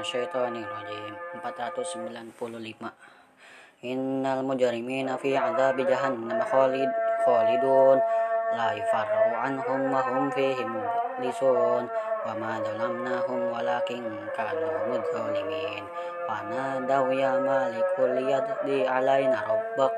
Minasyaitonirrajim 495 Innal mujrimina fi adzabi jahannam khalid khalidun. La yufarru anhum wa hum fihi mublisun. Wa ma zalamnahum walakin kanu mudzalimin wa nadaw ya malikul yaddi alaina rabbak.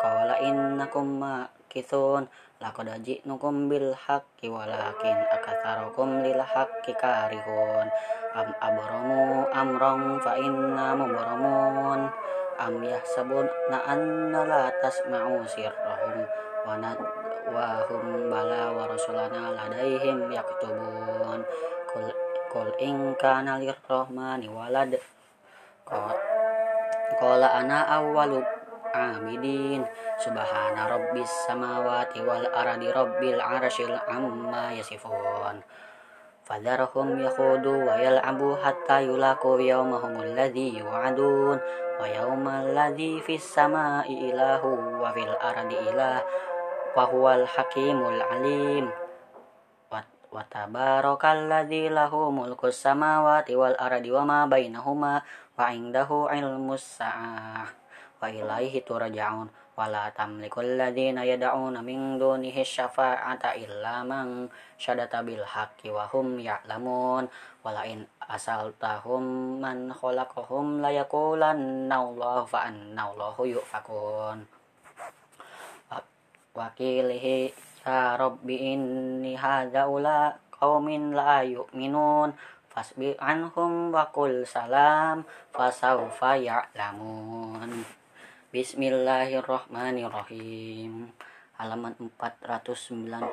Qala innakum makithun laqad ji'nukum bil haqqi walakin akatsarukum lil haqqi karihun am abramu amran fa inna mubramun am yahsabun na anna la tasma'u sirrahum wa hum bala wa rasulana ladaihim yaktubun. Kul kul in kana lirrahmani walad. Qala ana awwalu amidin. Subhana rabbis samawati wal ardi rabbil arsyil amma yasifun فذرهم يخوضوا ويلعبوا حتى يلاقوا يومهم الذي يوعدون ويوم الذي في السماء إله وفي الأرض إله وهو الحكيم العليم وتبارك الذي له ملك السماوات والأرض وما بينهما وعنده علم الساعة وإليه ترجعون wala tamlikul ladzina yad'una min dunihi syafa'ata illa man syadata bil haqqi wa hum ya'lamun. Wala in asaltahum man khalaqahum la yaqulanna Allah fa anna Allahu yufakun. Wakilihi ya rabbi inni hadza ula qaumin la yu'minun Bismillahirrahmanirrahim. Halaman 496.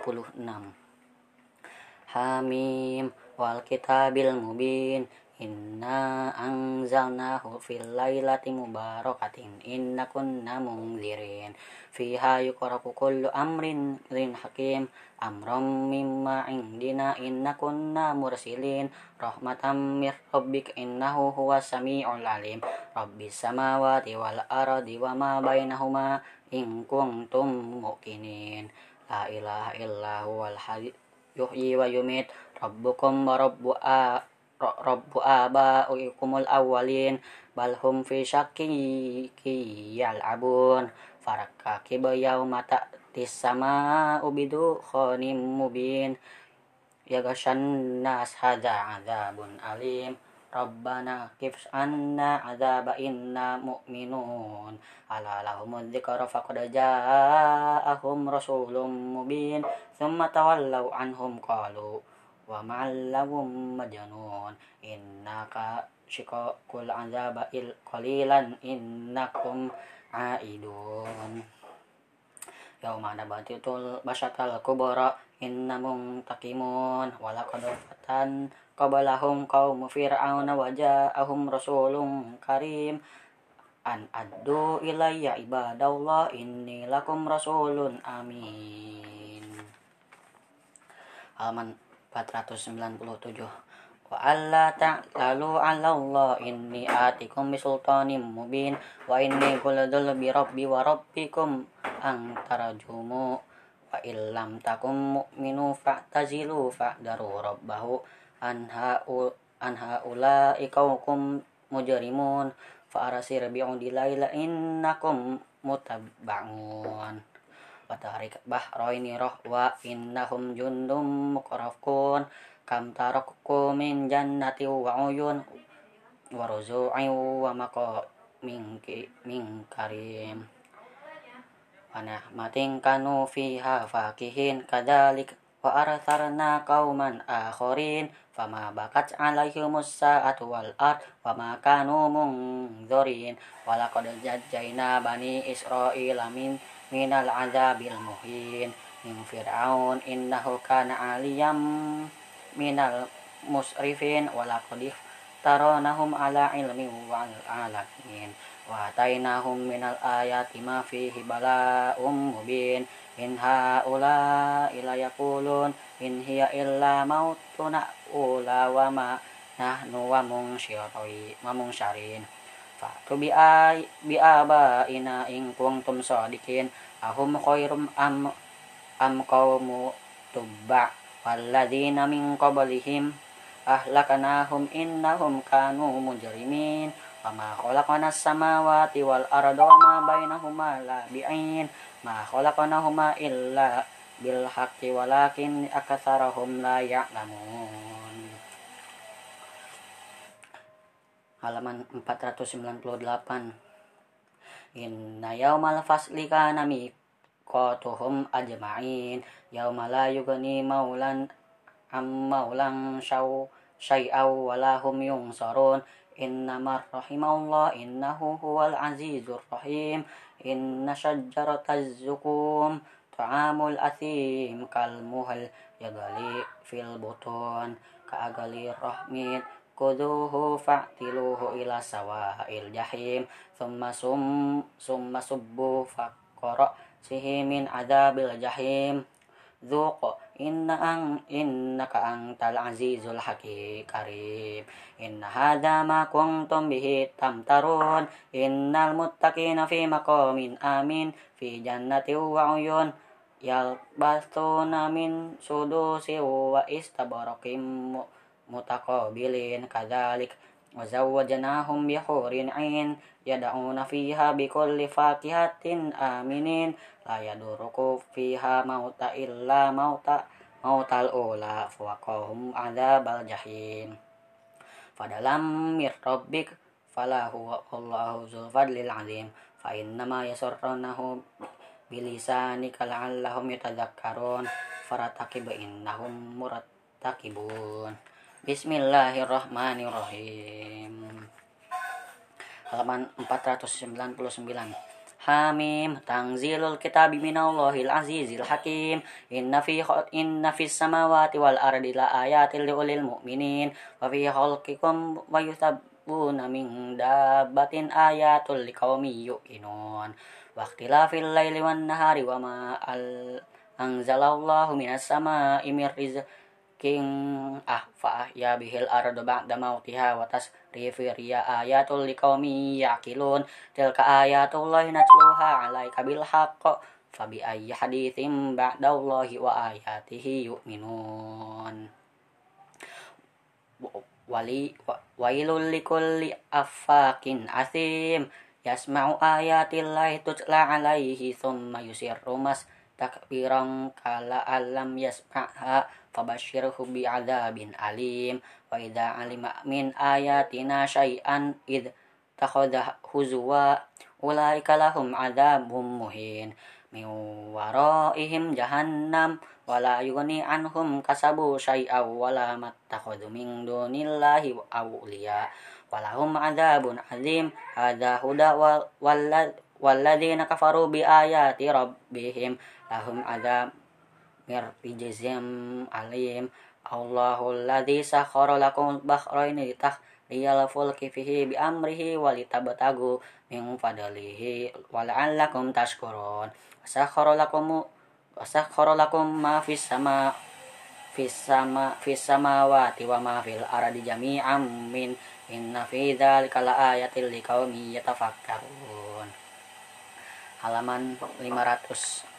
Hamim wal kitabil mubin. Inna anzalnahu fil lailati mubarakatin inna kunna munzirin. Fiha yuqraku kullu amrin rin hakim amram mimma indina inna kunna mursilin. Rahmatam mir rabbik innahu huwa sami'ul alim. Rabbis samawati wal ardi wa ma bainahuma in kuntum muqinin la ilaha illa huwal yuhyi wa yumit rabbukum wa rabbu a rabbu abaikumul awwalin bal hum fi syakki yal'abun. Farakaki mata tis sama ubidu khonim mubin. Ya gashan nas hadza adzabun alim. Rabbana kifs anna adzaba inna mu'minun. Ala lahum dzikra faqad ja'ahum rasulun mubin. Thumma tawallaw anhum qalu wa ma'allahum majnun innaka syikakul adzaba il qalilan innakum aidun yauma nabatitul basyatal kubara innamum takimun walaqad fatan qabalahum qaum fir'auna wa ja'ahum rasulun karim an addu ilayya ibadallah inni rasulun amin halaman 497 wa alla ta'lalu 'ala Allah inni atikum bisultanin mubin wa inni quladul bi rabbi wa rabbikum an tarajumu. Wa illam takum mu'minu fa'tazilu fa'daru rabbahu anha anha ula ikaukum mujrimun. Fa arasir bi'udi laila innakum mutabbangun wa tarik bahraini rahwa innahum jundum muqrafun kam tarakku min jannati wa uyun wa ruzu'i wa maqa min, min karim. Wa nahmatin kanu fiha fakihin kadalik wa artharna qauman akharin fama bakat alaihimus sa'atu wal ard wa ma kanu munzirin. Wa laqad jajjaina bani israila min minal azabil muhin. Min fir'aun innahu kana aliyam minal musrifin. Wala qadif taranahum ala ilmi wal alamin. Wa atainahum minal ayati ma fihi bala'um mubin. In haula ila yaqulun in hiya illa mautuna ula wa ma nahnu wa mungsyari wa mungsyarin fa'tu ina in kuntum sadiqin ahum khairum am am qawmu tubba. Walladzina min qablihim ahlakanahum innahum kanu mujrimin. Wa ma khalaqana samawati wal arda wa ma bainahuma labi'in. Ma khalaqnahuma illa bil haqqi walakin aktsarahum la ya'lamun. Halaman 498 Inna yaumal fasli kana miqatuhum ajma'in. Yauma la yughni maulan am maulan syau syai'aw wala hum yungsarun innamar rahimallah innahu huwal azizur rahim. Inna syajjarataz zukum ta'amul athim. Kal muhal yagali fil butun ka'agali rahmit kuduhu fa'tiluhu ila sawa'il jahim. Thumma sum summa subbu faqara sihi min adabil jahim. Dhuq inna ang innaka antal azizul hakim karim. Inna hadha ma kuntum bihi tamtarun. Innal muttaqina fi maqamin amin. Fi jannati wa uyun yalbastuna min sudusi wa mutaqabilin kadzalik wa zawwajnahum bi hurin 'ain yad'una fiha bi kulli fakihatin aminin la yaduruku fiha mauta illa mauta mautal ula fawaqahum adzabal jahim fadalam mir rabbik falahu wallahu dzul fadlil azim fa innama yasurrunahu bilisanika Bismillahirrahmanirrahim. Halaman 499. Hamim Tangzilul Kitabi Minallahil Azizil Hakim Inna fi inna fis samawati wal ardi la ayatil liulil mu'minin wa fi khalqikum wa yuthabbuna min dabbatin ayatul liqaumi yu'minun wa ikhtilafil laili wan nahari wa ma al anzalallahu minas rizq king ah fa ya bihil ardu ba'da mautiha wa tasrifi riya ayatul liqaumi yaqilun. Tilka ayatullahi natluha 'alaika bil haqq fa bi ayyi haditsim ba'dallahi wa ayatihi yu'minun. Wali wailul likulli afakin asim yasma'u ayatillahi tutla 'alaihi thumma yusirru mas takbiran kala alam yasma'ha fabashirhu bi'adzabin alim wa idza alima min ayatina syai'an id takhadha huzwa ulaika lahum adzabum muhin. Min waraihim jahannam wala yughni anhum kasabu syai'a wala mattakhadhu min dunillahi awliya. Walahum adzabun azim hadza huda walladzina kafaru bi ayati rabbihim. Lahum adzab mirrijzim alim. Allahul ladzi sakhara lakum bahraini riyal fulki fihi bi amrihi walitabtagu min fadlihi wala'allakum tashkurun. Sakhara lakum sakhara lakum ma fis sama fis sama fis samawati wa ma fil ardi jami'an min inna fi dzalika laayatil liqaumin yatafakkarun. Halaman 500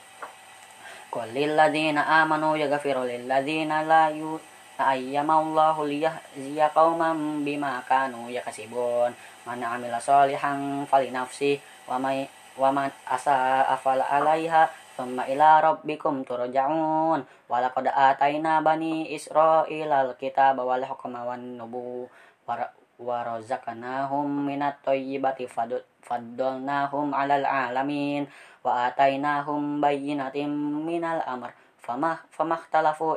Qul lil ladzina amanu yaghfiru lil ladzina la yu ayyamallahu liyahziya qauman bima kanu yakasibun. Man amila salihan falinafsi wa may wa man asa afala alaiha thumma ila rabbikum turja'un. Wa laqad ataina bani israila alkitaba wal hukma wan nubu wa razaqnahum minat thayyibati faddalnahum 'alal alamin wa atainahum bayyinatin minal amr. Famah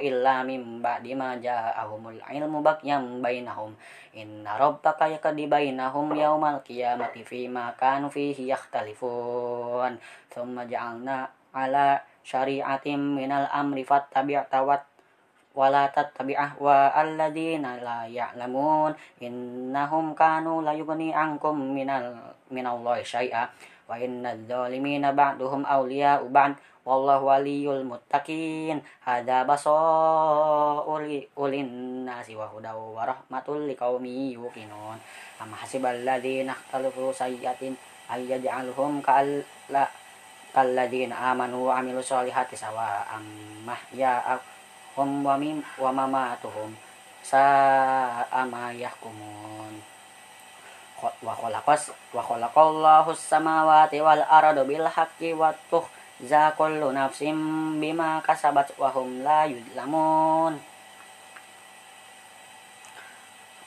illa mim ba'di ma ja'ahumul ilmu bagyam bainahum. Inna rabbaka yakdi bainahum yaumal qiyamati fi ma kanu fihi yakhtalifun. Thumma ja'alna ala syari'atin minal amri fattabi'ta wat wala tattabi'ah wa alladina la ya'lamun. Innahum kanu la yughni ankum minal minallahi syai'a. Wa inna dzalimina ba'duhum awliya'u ba'd. Wallahu waliyul muttaqin. Hadza basaul ulin nasi wa hudaw wa rahmatul liqaumi yuqinun. Amma hasibal ladzina ikhtalafu sayyatin ay yaj'aluhum kal la amanu wa amilus solihati ya hum wa wa mamatuhum sa'a ma yahkumun. Wa khalaqas wa khalaqallahu samawati wal arda bil haqqi wa kullu nafsim bima kasabat wa hum la yudlamun.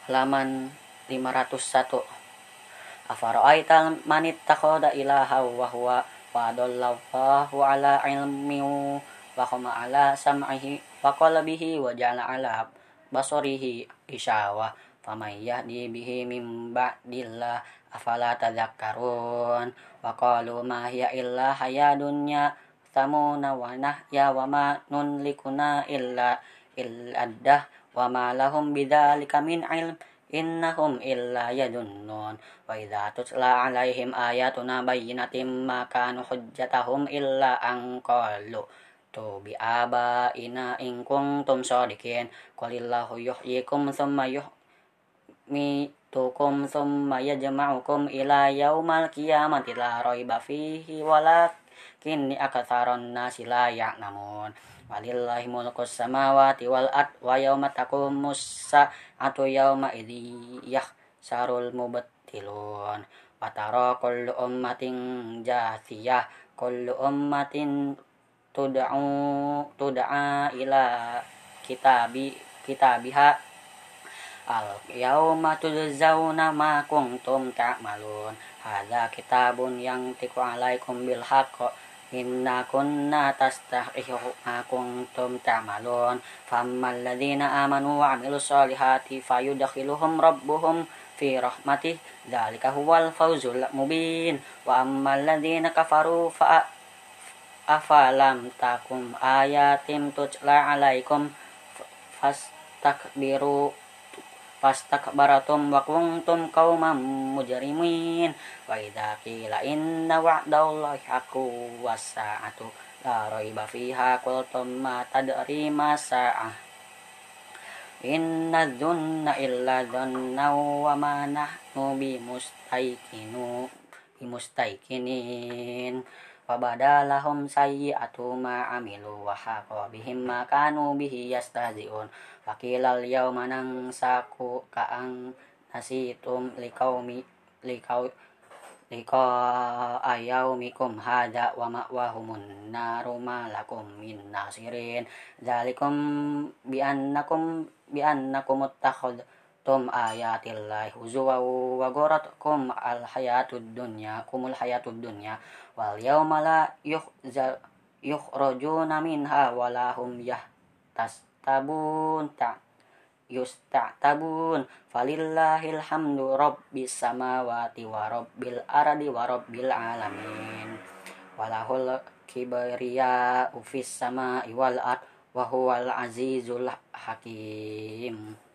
Halaman 501 Afara'aita man ittakhadha ilaha wa huwa wa ala ilmi wa khama ala sam'ihi wa qalbihi wa ja'ala ala basarihi isyawa. Faman yahdi bihi min ba'dillah afala tadhakkarun? Wa qalu ma hiya illa hayadunya tamuna wa nahya wa ma nunlikuna illa illa wa ma lahum bidzalika min ilm innahum illa yadunnun. Wa idza tutla alaihim ayatuna bayyinatin ma kanu hujjatahum illa an qalu tu bi aba ina in kuntum sadiqin qalillahu yuhyikum thumma yuhmitukum thumma yajma'ukum ila yaumal qiyamati. La raiba fihi walakin akatsaron nasi la ya'lamun walillahi mulkus samawati wal ard wa yawma taqumus sa'atu yawma idiyah sarul mubattilun wa tara kullu ummatin jathiyah. Kullu ummatin tud'u tud'a ila kitabi kitabiha. Al yauma tujzauna ma kuntum ta'malun. Hadza kitabun yang tiku alaikum bil haqq. Inna kunna tastahihu ma kuntum ta'malun. Fammal ladhina amanu wa amilu salihati fayudakhiluhum rabbuhum fi rahmatih Dhalika huwal fawzul mubin. Wa ammal ladhina kafaru fa afalam takum ayatim tujla alaikum fastakbiru fastakbaratum wa kuntum qauman mujrimin. Wa idza qila inna wa'dallahi haqqu was-sa'atu la raiba fiha qultum ma tadri ma sa'ah. Inna dhunna illa dhanna wa ma nahnu bimustaikinu bimustaikinin Wabadalahum sayyi'atu ma amilu wa haqa bihim ma kanu bihi yastahzi'un Fakilal yawma nangsaku ka'ang nasitum liqaumi liqau liqa ayaumikum hada wa ma'wahumun naru ma lakum min nasirin Zalikum bi annakum bi annakum tum ayatillahi huzuwa wa ghuratukum al hayatud dunya kumul hayatud dunya wal yawma la yukhrajuna minha wa lahum yahtastabun ta yusta'tabun falillahil hamdu rabbis samawati wa rabbil ardi wa rabbil alamin. Walahul kibriya ufis sama wal ard wa huwal azizul hakim